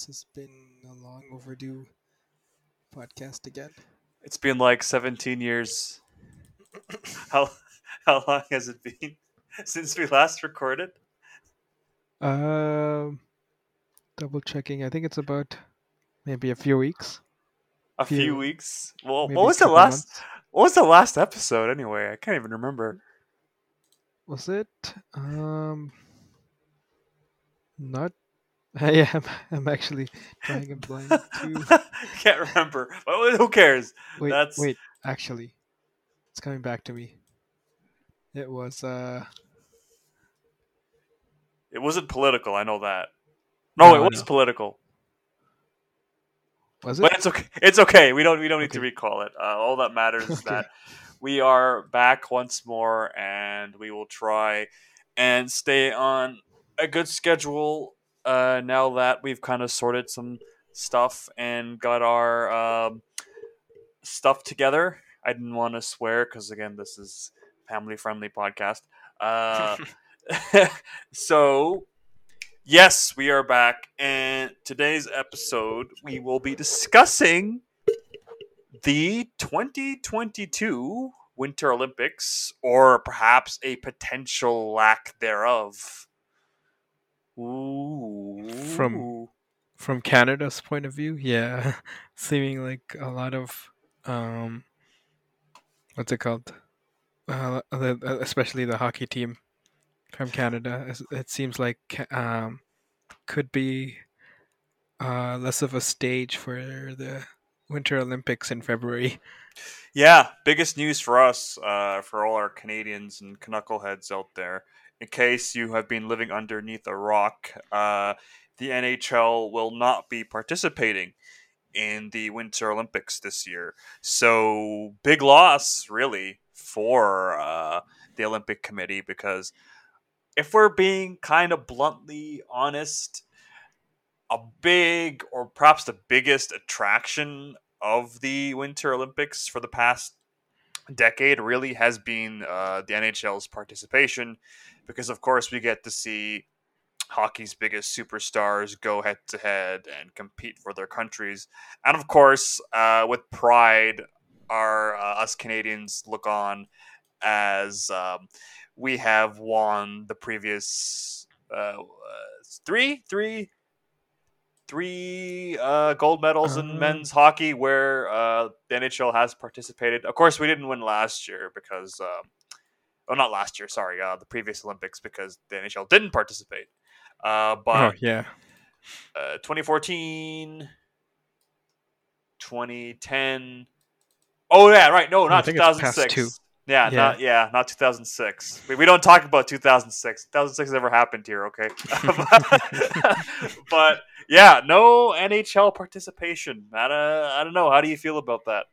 This has been a long overdue podcast again. It's been like 17 years. how how long has it been since we last recorded? Um, double checking. I think it's about maybe a few weeks. A Few- few weeks. Well, what was the last? months. What was the last episode anyway? I can't even remember. Was it? Um, not. I am. I'm actually trying a blank too. can't remember. But who cares? Wait, That's- wait. Actually, it's coming back to me. It was. Uh, It wasn't political. I know that. No, No, it was political. was it? But it's okay. It's okay. We don't. We don't need to recall it. Uh, all that matters is that we are back once more, and we will try and stay on a good schedule. Uh, now that we've kind of sorted some stuff and got our um, stuff together. I didn't want to swear because again, this is family friendly podcast. Uh, so yes, we are back, and today's episode we will be discussing the 2022 Winter Olympics, or perhaps a potential lack thereof. Ooh. From- from Canada's point of view, yeah, seeming like a lot of um, what's it called? Uh, the- especially the hockey team from Canada. It seems like um, could be uh, less of a stage for the Winter Olympics in February. Yeah, biggest news for us, uh, for all our Canadians and knuckleheads out there. In case you have been living underneath a rock, uh, the NHL will not be participating in the Winter Olympics this year. So, big loss, really, for uh, the Olympic Committee because if we're being kind of bluntly honest, a big or perhaps the biggest attraction of the Winter Olympics for the past decade really has been uh, the NHL's participation, because of course we get to see hockey's biggest superstars go head to head and compete for their countries, and of course uh, with pride, our uh, us Canadians look on as um, we have won the previous uh, three three three uh, gold medals in Uh. men's hockey where uh, the NHL has participated. Of course, we didn't win last year because, um, well, not last year. Sorry, uh, the previous Olympics because the NHL didn't participate. Uh, oh but yeah, uh, 2014, 2010. Oh yeah, right. No, not it's past 2006. Yeah, Yeah. not yeah, not 2006. We, we don't talk about 2006. 2006 never happened here, okay? but yeah, no NHL participation. I don't, I don't know. How do you feel about that?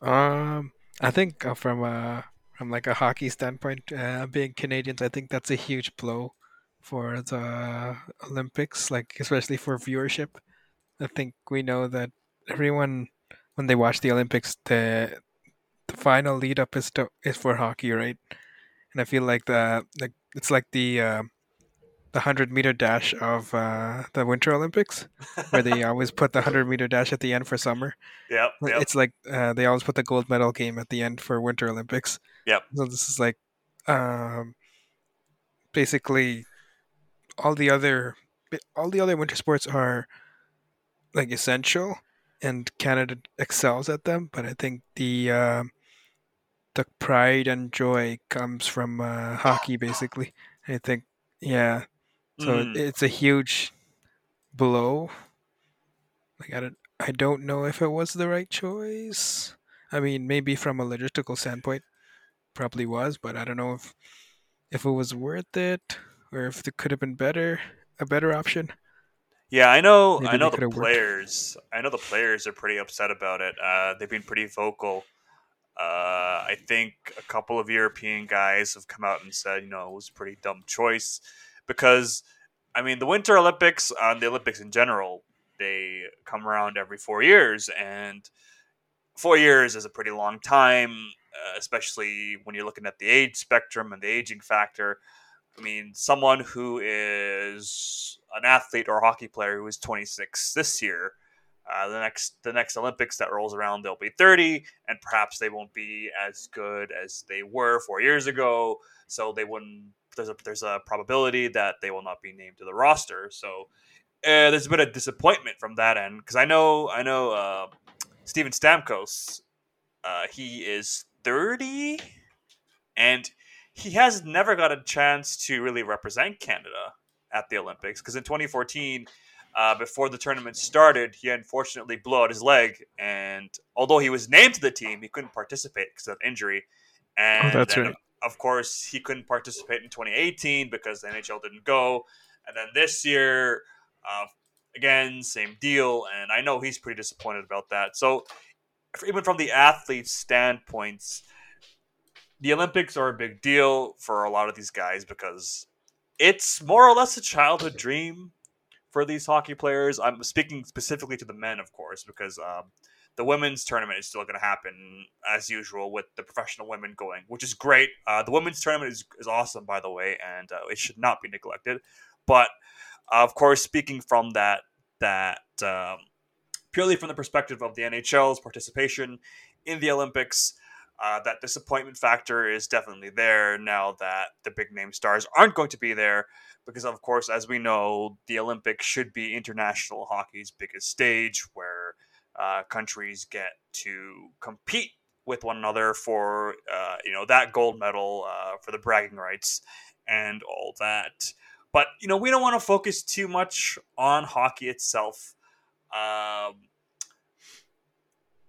Um, I think uh, from uh from like a hockey standpoint, uh, being Canadians, I think that's a huge blow for the Olympics, like especially for viewership. I think we know that everyone when they watch the Olympics, the the final lead up is to, is for hockey, right? And I feel like the like it's like the uh, the hundred meter dash of uh, the Winter Olympics, where they always put the hundred meter dash at the end for summer. Like, yep. It's like uh, they always put the gold medal game at the end for Winter Olympics. Yep. So this is like, um, basically, all the other all the other winter sports are like essential, and Canada excels at them. But I think the uh, the pride and joy comes from uh, hockey, basically. I think, yeah. So Mm. it's a huge blow. Like I don't, I don't know if it was the right choice. I mean, maybe from a logistical standpoint, probably was, but I don't know if if it was worth it or if it could have been better, a better option. Yeah, I know. Maybe I know the could've worked. players. I know the players are pretty upset about it. Uh, they've been pretty vocal. Uh, I think a couple of European guys have come out and said, you know, it was a pretty dumb choice because, I mean, the Winter Olympics and the Olympics in general, they come around every four years, and four years is a pretty long time, uh, especially when you're looking at the age spectrum and the aging factor. I mean, someone who is an athlete or a hockey player who is 26 this year, uh, the next the next Olympics that rolls around, they'll be 30, and perhaps they won't be as good as they were four years ago. So they wouldn't. There's a there's a probability that they will not be named to the roster. So uh, there's a bit of disappointment from that end because I know I know uh, Steven Stamkos. Uh, he is 30, and he has never got a chance to really represent Canada at the Olympics because in 2014, uh, before the tournament started, he unfortunately blew out his leg, and although he was named to the team, he couldn't participate because of injury. And Oh, that's then, right. of course, he couldn't participate in 2018 because the NHL didn't go. And then this year, uh, again, same deal. And I know he's pretty disappointed about that. So, even from the athlete's standpoints, the Olympics are a big deal for a lot of these guys because it's more or less a childhood dream for these hockey players. I'm speaking specifically to the men, of course, because um, the women's tournament is still going to happen as usual with the professional women going, which is great. Uh, the women's tournament is, is awesome, by the way, and uh, it should not be neglected. But uh, of course, speaking from that that um, purely from the perspective of the NHL's participation in the Olympics. Uh, that disappointment factor is definitely there now that the big name stars aren't going to be there because of course as we know the olympics should be international hockey's biggest stage where uh, countries get to compete with one another for uh, you know that gold medal uh, for the bragging rights and all that. But you know we don't want to focus too much on hockey itself. Um,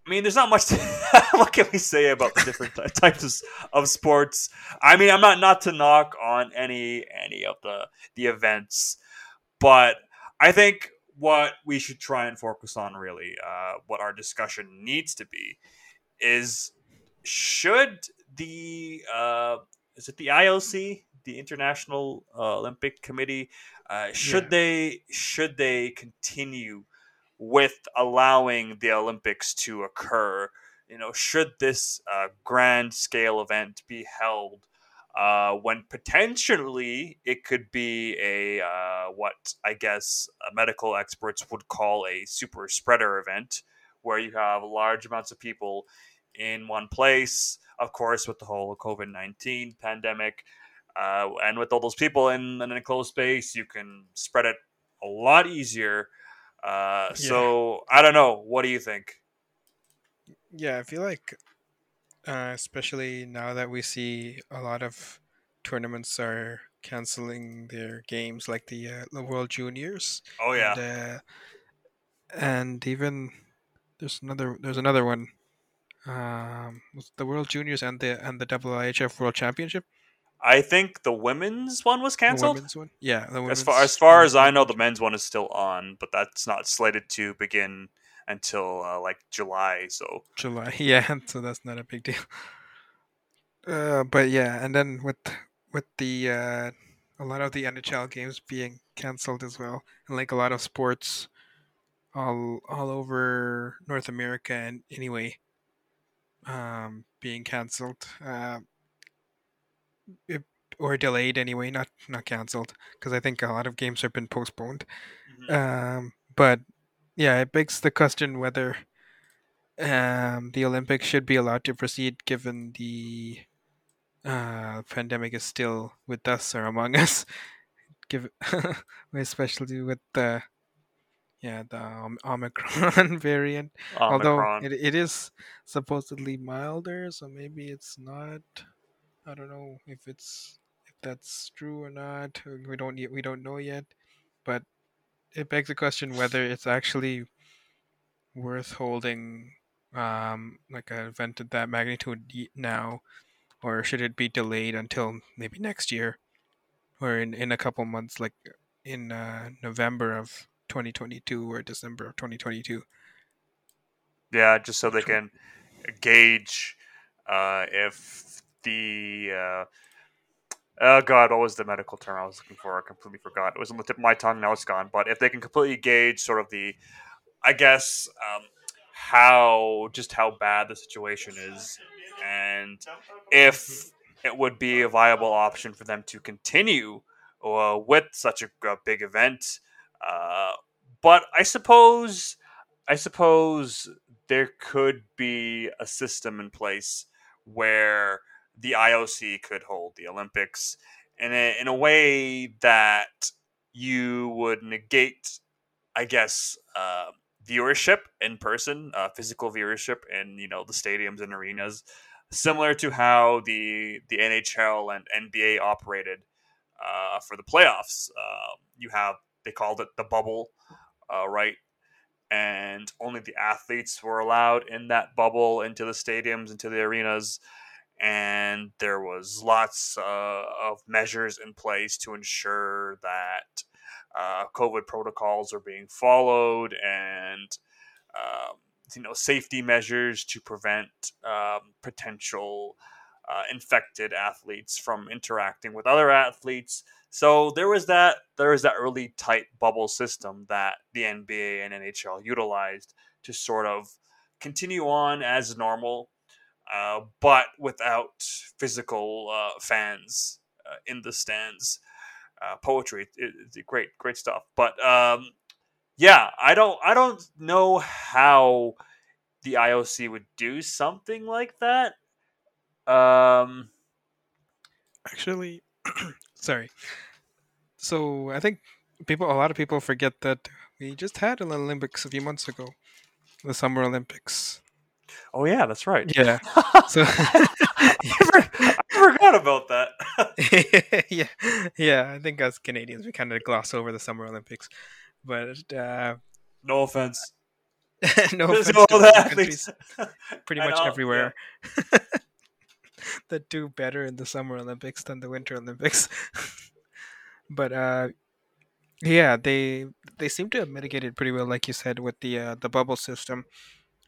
I mean, there's not much. To, what can we say about the different ty- types of, of sports? I mean, I'm not not to knock on any any of the the events, but I think what we should try and focus on really, uh, what our discussion needs to be, is should the uh, is it the IOC, the International uh, Olympic Committee, uh, should Yeah. they should they continue with allowing the Olympics to occur? You know, should this uh, grand scale event be held uh, when potentially it could be a uh, what I guess uh, medical experts would call a super spreader event, where you have large amounts of people in one place. Of course, with the whole COVID nineteen pandemic, uh, and with all those people in an enclosed space, you can spread it a lot easier. Uh, so I don't know. What do you think? Yeah, I feel like, uh, especially now that we see a lot of tournaments are canceling their games, like the uh, the World Juniors. Oh yeah, And, uh, and even there's another there's another one. Um, the World Juniors and the and the IIHF World Championship. I think the women's one was The canceled. women's one. Yeah, the women's. As far as far as I know, the men's one is still on, but that's not slated to begin until uh, like July. So July. Yeah, so that's not a big deal. Uh, but yeah, and then with with the uh, a lot of the NHL games being canceled as well, and like a lot of sports all all over North America and anyway, um, being canceled, uh, or delayed anyway, not not canceled, because I think a lot of games have been postponed. Um, but yeah, it begs the question whether um, the Olympics should be allowed to proceed given the uh, pandemic is still with us or among us. Give, especially with the yeah the um, Omicron variant. Although it, it is supposedly milder, so maybe it's not. I don't know if it's if that's true or not. We don't yet we don't know yet, but it begs the question whether it's actually worth holding um like an event of that magnitude now or should it be delayed until maybe next year? Or in, in a couple months like in uh, november of 2022 or december of 2022 yeah, just so they can gauge uh, if the uh, oh god, what was the medical term I was looking for? I completely forgot. It was on the tip of my tongue. Now it's gone. But if they can completely gauge sort of the, I guess, um, how just how bad the situation is, and if it would be a viable option for them to continue uh, with such a, a big event. Uh, but I suppose, I suppose there could be a system in place where the IOC could hold the Olympics in a, in a way that you would negate, I guess, uh, viewership in person, uh, physical viewership in you know the stadiums and arenas, similar to how the the NHL and NBA operated uh, for the playoffs. Uh, you have they called it the bubble, uh, right? And only the athletes were allowed in that bubble into the stadiums, into the arenas and there was lots uh, of measures in place to ensure that uh, COVID protocols are being followed and um, you know safety measures to prevent um, potential uh, infected athletes from interacting with other athletes. So there was that there was that really tight bubble system that the NBA and NHL utilized to sort of continue on as normal uh, but without physical uh, fans uh, in the stands. Uh, poetry, it, it's great, great stuff. But um, yeah, I don't, I don't know how the IOC would do something like that. Um, Actually, sorry. So I think people, a lot of people forget that we just had an Olympics a few months ago, the Summer Olympics. Oh yeah, that's right. Yeah. So I forgot about that. yeah, yeah. I think as Canadians, we kind of gloss over the Summer Olympics, but uh, no offense. no offense no to other other athletes. countries, pretty much know, yeah. everywhere that do better in the Summer Olympics than the Winter Olympics. but uh, yeah, they they seem to have mitigated pretty well, like you said, with the uh, the bubble system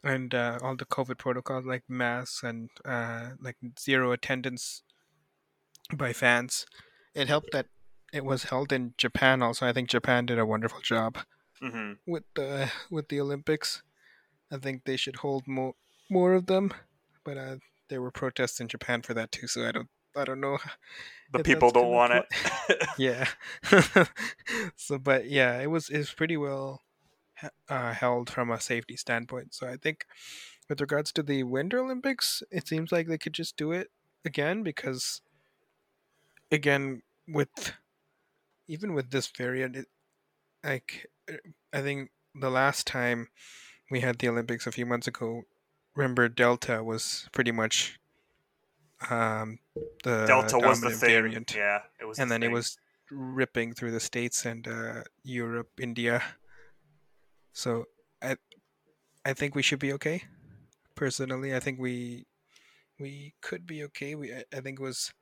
and uh, all the COVID protocols, like masks and uh, like zero attendance by fans. It helped that it was held in Japan. Also, I think Japan did a wonderful job hmm with the with the Olympics. I think they should hold more more of them, but uh, there were protests in Japan for that too. So I don't I don't know. The people don't want it. Yeah. so, but yeah, it was it was pretty well uh, held from a safety standpoint. So I think with regards to the Winter Olympics, it seems like they could just do it again because again with even with this variant, it, like I think the last time we had the Olympics a few months ago, remember Delta was pretty much um, the Delta was the thing. variant Yeah, it was. and the then it was ripping through the states and uh, Europe, India. So I, I think we should be okay. Personally, I think we, we could be okay. We, I, I think it was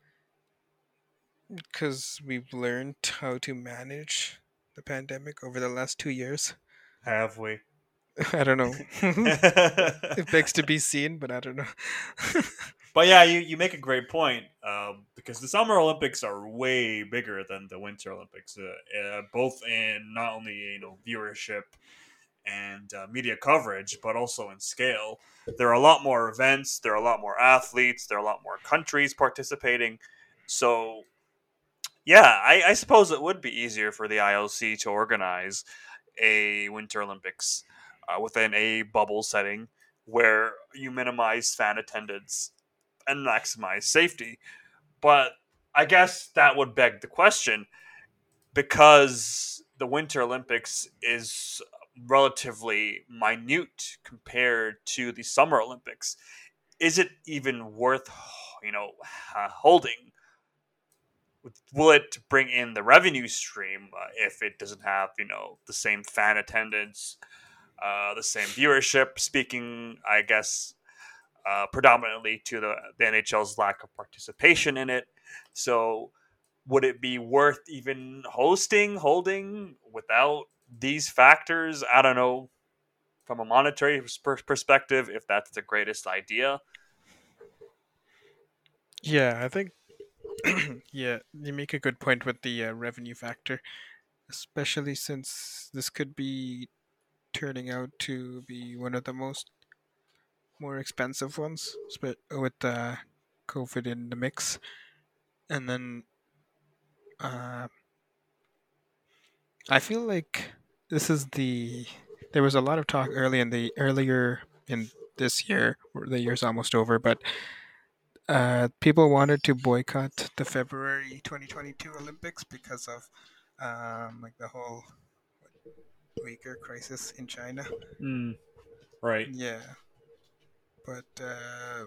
because we've learned how to manage the pandemic over the last two years. Have we? I don't know. it begs to be seen, but I don't know. But yeah, you, you make a great point um, because the Summer Olympics are way bigger than the Winter Olympics, uh, uh, both in not only you know viewership and uh, media coverage, but also in scale. There are a lot more events, there are a lot more athletes, there are a lot more countries participating. So yeah, I, I suppose it would be easier for the IOC to organize a Winter Olympics uh, within a bubble setting where you minimize fan attendance and maximize safety. But I guess that would beg the question because the Winter Olympics is relatively minute compared to the Summer Olympics. Is it even worth, you know, holding? Will it bring in the revenue stream uh, if it doesn't have, you know, the same fan attendance, uh, the same viewership? Speaking, I guess, uh, predominantly to the, the NHL's lack of participation in it. So, would it be worth even hosting, holding without these factors? I don't know. From a monetary per- perspective, if that's the greatest idea. yeah, I think. yeah, you make a good point with the uh, revenue factor, especially since this could be turning out to be one of the most more expensive ones with uh, COVID in the mix, and then uh, I feel like this is the there was a lot of talk early in the earlier in this year, the year's almost over, but uh, people wanted to boycott the February 2022 Olympics because of um, like the whole Uyghur crisis in China. Mm, right. Yeah, but uh,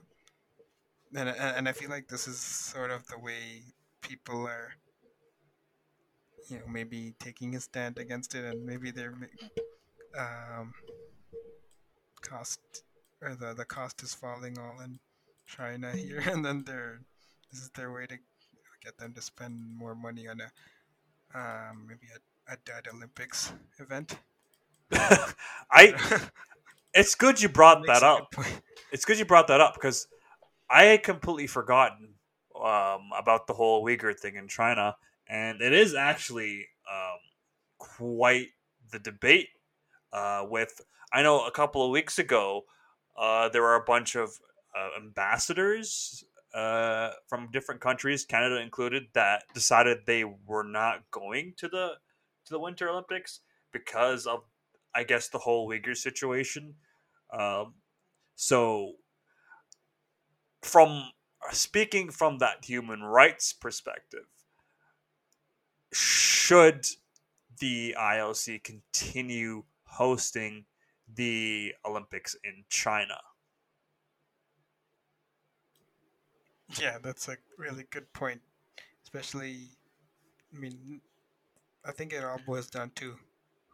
and and I feel like this is sort of the way people are, you know, maybe taking a stand against it, and maybe they're um, cost or the the cost is falling all in China here, and then they're this is their way to get them to spend more money on a um, maybe a, a dead Olympics event. I. It's good you brought that up. It's good you brought that up because I had completely forgotten um, about the whole Uyghur thing in China, and it is actually um, quite the debate. Uh, with I know a couple of weeks ago, uh, there were a bunch of uh, ambassadors uh, from different countries, Canada included, that decided they were not going to the to the Winter Olympics because of, I guess, the whole Uyghur situation. Um, so, from speaking from that human rights perspective, should the IOC continue hosting the Olympics in China? Yeah, that's a really good point. Especially, I mean, I think it all boils down to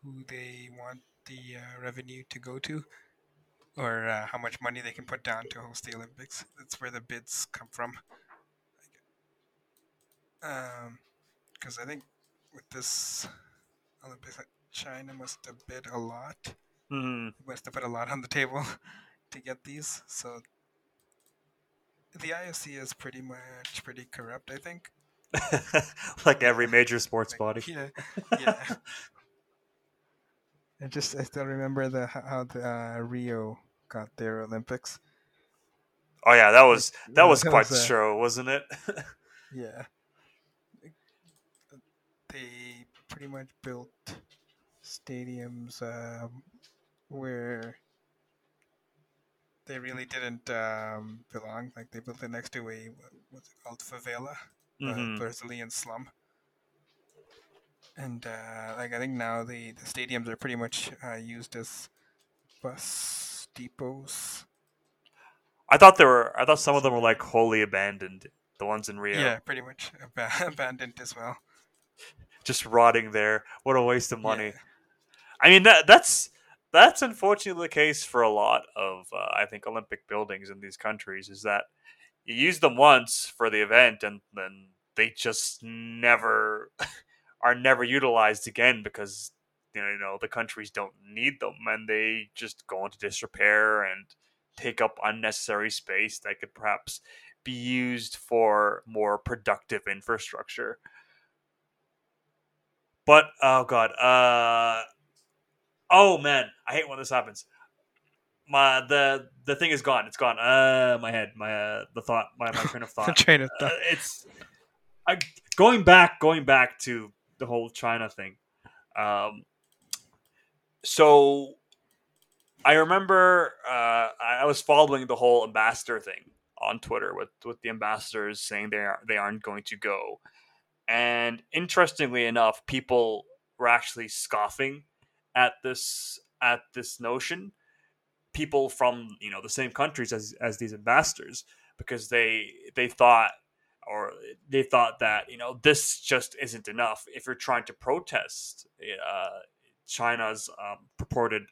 who they want the uh, revenue to go to, or uh, how much money they can put down to host the Olympics. That's where the bids come from. Um, because I think with this Olympics, China must have bid a lot. Mm-hmm. Must have put a lot on the table to get these. So the IOC is pretty much pretty corrupt, I think. like every major sports like, body. Yeah, yeah. I just I still remember the how the uh, Rio got their Olympics. Oh yeah, that was that was quite was, the show, wasn't it? Yeah, they pretty much built stadiums um, where they really didn't um, belong. Like they built it next to a what- what's it called favela, Mhm. a Brazilian slum. And uh, like I think now the, the stadiums are pretty much uh, used as bus depots. I thought there were. I thought some of them were like wholly abandoned. The ones in Rio, Yeah, pretty much ab- abandoned as well. Just rotting there. What a waste of money. Yeah. I mean that that's that's unfortunately the case for a lot of uh, I think Olympic buildings in these countries is that you use them once for the event and then they just never are never utilized again because you know, you know the countries don't need them and they just go into disrepair and take up unnecessary space that could perhaps be used for more productive infrastructure. But oh god, uh oh man, I hate when this happens. My the the thing is gone. It's gone. Uh, my head, my uh, the thought, my my train of thought. train of Uh, thought. it's I, going back, going back to the whole China thing. Um, so I remember uh, I I was following the whole ambassador thing on Twitter with with the ambassadors saying they are they aren't going to go, and interestingly enough, people were actually scoffing at this at this notion. People from you know the same countries as as these ambassadors because they they thought or they thought that you know this just isn't enough if you're trying to protest uh, China's um, purported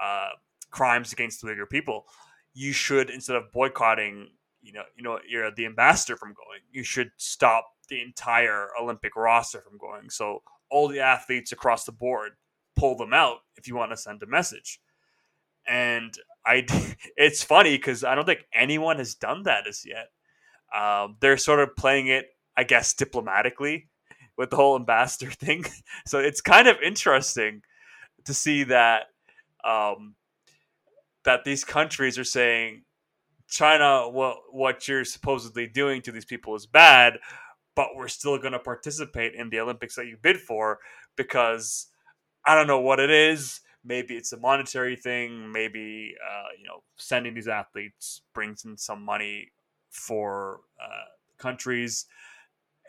uh, crimes against the Uyghur people, you should instead of boycotting, you know, you know, you're the ambassador from going, you should stop the entire Olympic roster from going. So all the athletes across the board, pull them out if you want to send a message. And I, it's funny because I don't think anyone has done that as yet. Um, they're sort of playing it, I guess, diplomatically with the whole ambassador thing. So it's kind of interesting to see that um, that these countries are saying China, what what you're supposedly doing to these people is bad, but we're still going to participate in the Olympics that you bid for because I don't know what it is. Maybe it's a monetary thing. Maybe uh, you know sending these athletes brings in some money for uh, countries.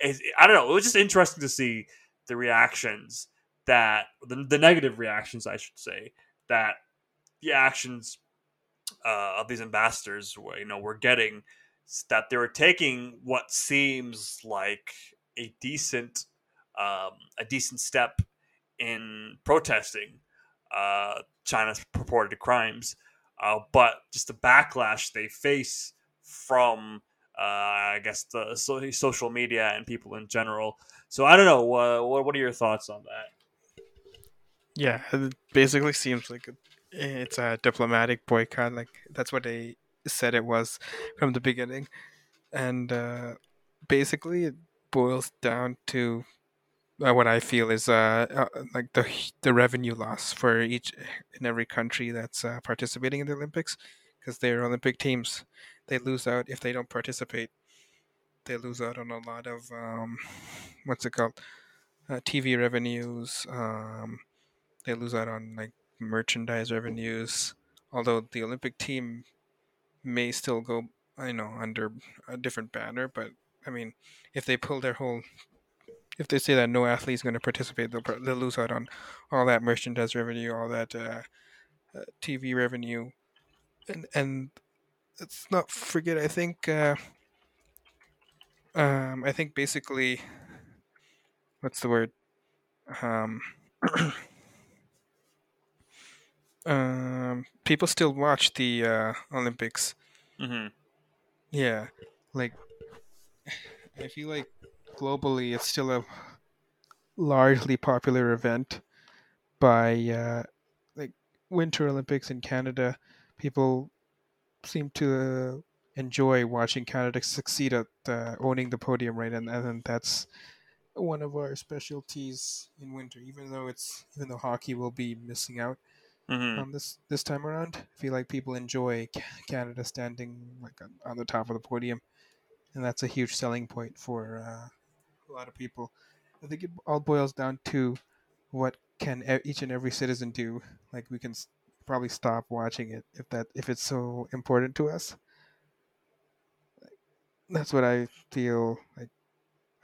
It, I don't know. It was just interesting to see the reactions that the, the negative reactions, I should say, that the actions uh, of these ambassadors, you know, were getting that they were taking what seems like a decent, um, a decent step in protesting uh, China's purported crimes, uh, but just the backlash they face from, uh, I guess, the so- social media and people in general. So I don't know. what what are your thoughts on that? Yeah, it basically seems like it's a diplomatic boycott. Like that's what they said it was from the beginning, and uh, basically it boils down to uh, what I feel is uh, uh, like the the revenue loss for each in every country that's uh, participating in the Olympics, because they're Olympic teams. They lose out if they don't participate. They lose out on a lot of um, what's it called, uh, TV revenues. Um, they lose out on like merchandise revenues. Although the Olympic team may still go, I know, under a different banner, but I mean, if they pull their whole, if they say that no athlete is going to participate, they'll, they'll lose out on all that merchandise revenue, all that uh, uh, TV revenue, and and let's not forget. I think, uh, um, I think basically, what's the word? Um, um, people still watch the uh, Olympics. Mm-hmm. Yeah, like I feel like globally it's still a largely popular event. By uh, like Winter Olympics in Canada, people seem to uh, enjoy watching Canada succeed at uh, owning the podium, right? And and that's one of our specialties in winter. Even though it's even though hockey will be missing out Mm-hmm. um, this this time around. I feel like people enjoy Canada standing like on, on the top of the podium, and that's a huge selling point for uh, a lot of people. I think it all boils down to what can each and every citizen do. Like we can probably stop watching it if that if it's so important to us. That's what I feel like.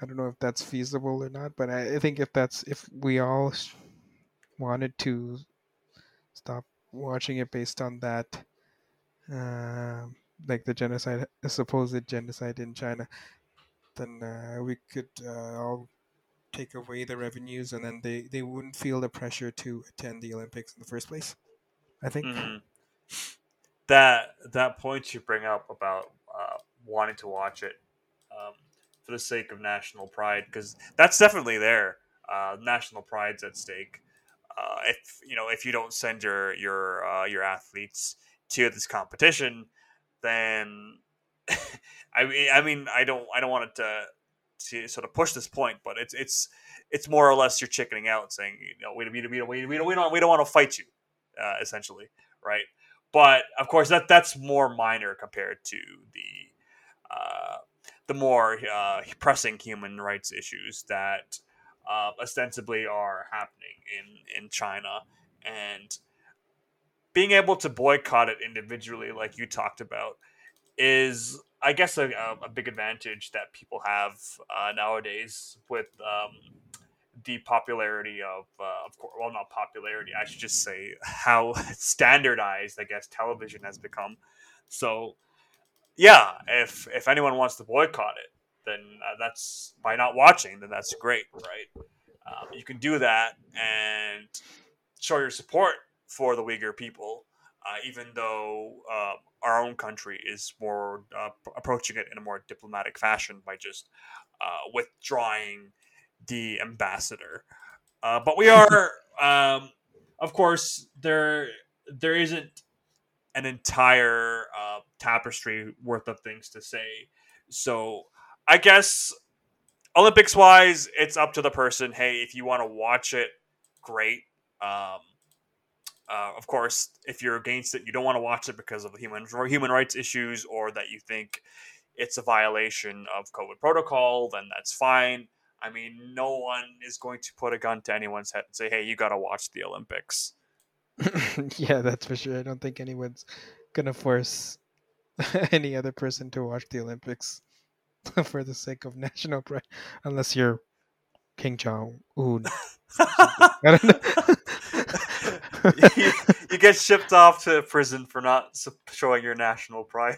I don't know if that's feasible or not, but I, I think if that's if we all wanted to stop watching it based on that, uh, like the genocide, supposed genocide in China, then uh, we could uh, all take away the revenues, and then they they wouldn't feel the pressure to attend the Olympics in the first place. I think mm-hmm. that that point you bring up about uh, wanting to watch it um, for the sake of national pride, because that's definitely there. Uh, national pride's at stake uh, if you know if you don't send your your uh, your athletes to this competition, then I mean I mean I don't I don't want it to to sort of push this point, but it's it's it's more or less you're chickening out, saying you know we we we don't we don't we don't we don't want to fight you, uh, essentially, right? But of course that that's more minor compared to the uh, the more uh, pressing human rights issues that uh, ostensibly are happening in in China, and being able to boycott it individually, like you talked about, is I guess a, a big advantage that people have uh, nowadays with um, the popularity of, uh, of course, well, not popularity. I should just say how standardized, I guess, television has become. So, yeah, if if anyone wants to boycott it, then uh, that's by not watching, then that's great, right? Um, you can do that and show your support for the Uyghur people, uh, even though uh, our own country is more uh, approaching it in a more diplomatic fashion by just uh, withdrawing the ambassador. But we are, um, of course, there there isn't an entire tapestry worth of things to say. So I guess Olympics wise, it's up to the person. Hey, if you want to watch it, great. Um, uh, of course, if you're against it, you don't want to watch it because of the human human rights issues, or that you think it's a violation of COVID protocol, then that's fine. I mean, no one is going to put a gun to anyone's head and say, "Hey, you got to watch the Olympics." yeah, that's for sure. I don't think anyone's gonna force any other person to watch the Olympics for the sake of national pride, unless you're Kim Jong Un. I don't know. you, you get shipped off to prison for not showing your national pride.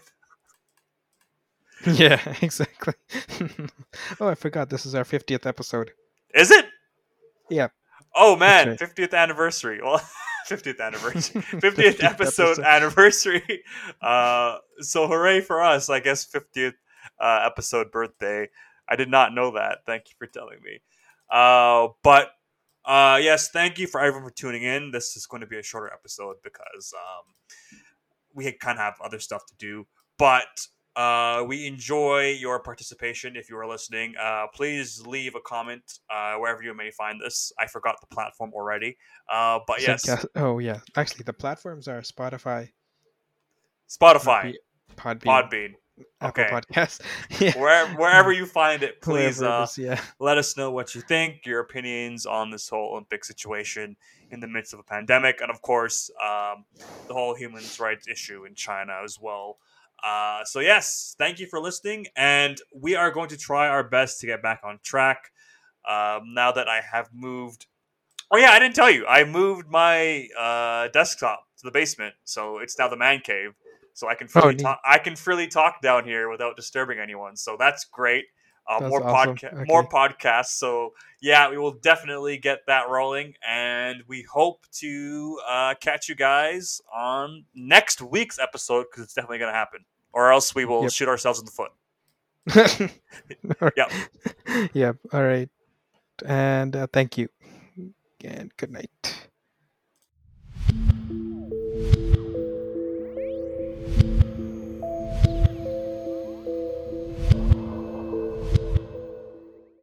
yeah, exactly. oh, I forgot. This is our fiftieth episode. Is it? Yeah. Oh man, right. fiftieth anniversary. Well, fiftieth anniversary, 50th fiftieth episode episode. anniversary. Uh, so hooray for us! I guess fiftieth uh, episode birthday. I did not know that. Thank you for telling me. Uh, but uh, yes, thank you for everyone for tuning in. This is going to be a shorter episode because um, we kind of have other stuff to do. But uh, we enjoy your participation. If you are listening, uh, please leave a comment uh, wherever you may find this. I forgot the platform already. Uh, but yes, Oh yeah. Actually, the platforms are Spotify, Spotify, Podbean, Podbean, Apple okay. Podcasts. yeah. wherever, wherever you find it, please uh, is, yeah. let us know what you think, your opinions on this whole Olympic situation in the midst of a pandemic, and of course, um, the whole human rights issue in China as well. Uh, so, yes, thank you for listening, and we are going to try our best to get back on track um, now that I have moved. Oh, yeah, I didn't tell you. I moved my uh, desktop to the basement, so it's now the man cave. So I can freely neat. talk. I can freely talk down here without disturbing anyone. So that's great. Uh, That's more awesome. podca- more podcasts. So yeah, we will definitely get that rolling, and we hope to uh, catch you guys on next week's episode because it's definitely going to happen, or else we will Yep. shoot ourselves in the foot. Yep. Yep. All right. And uh, thank you. And good night.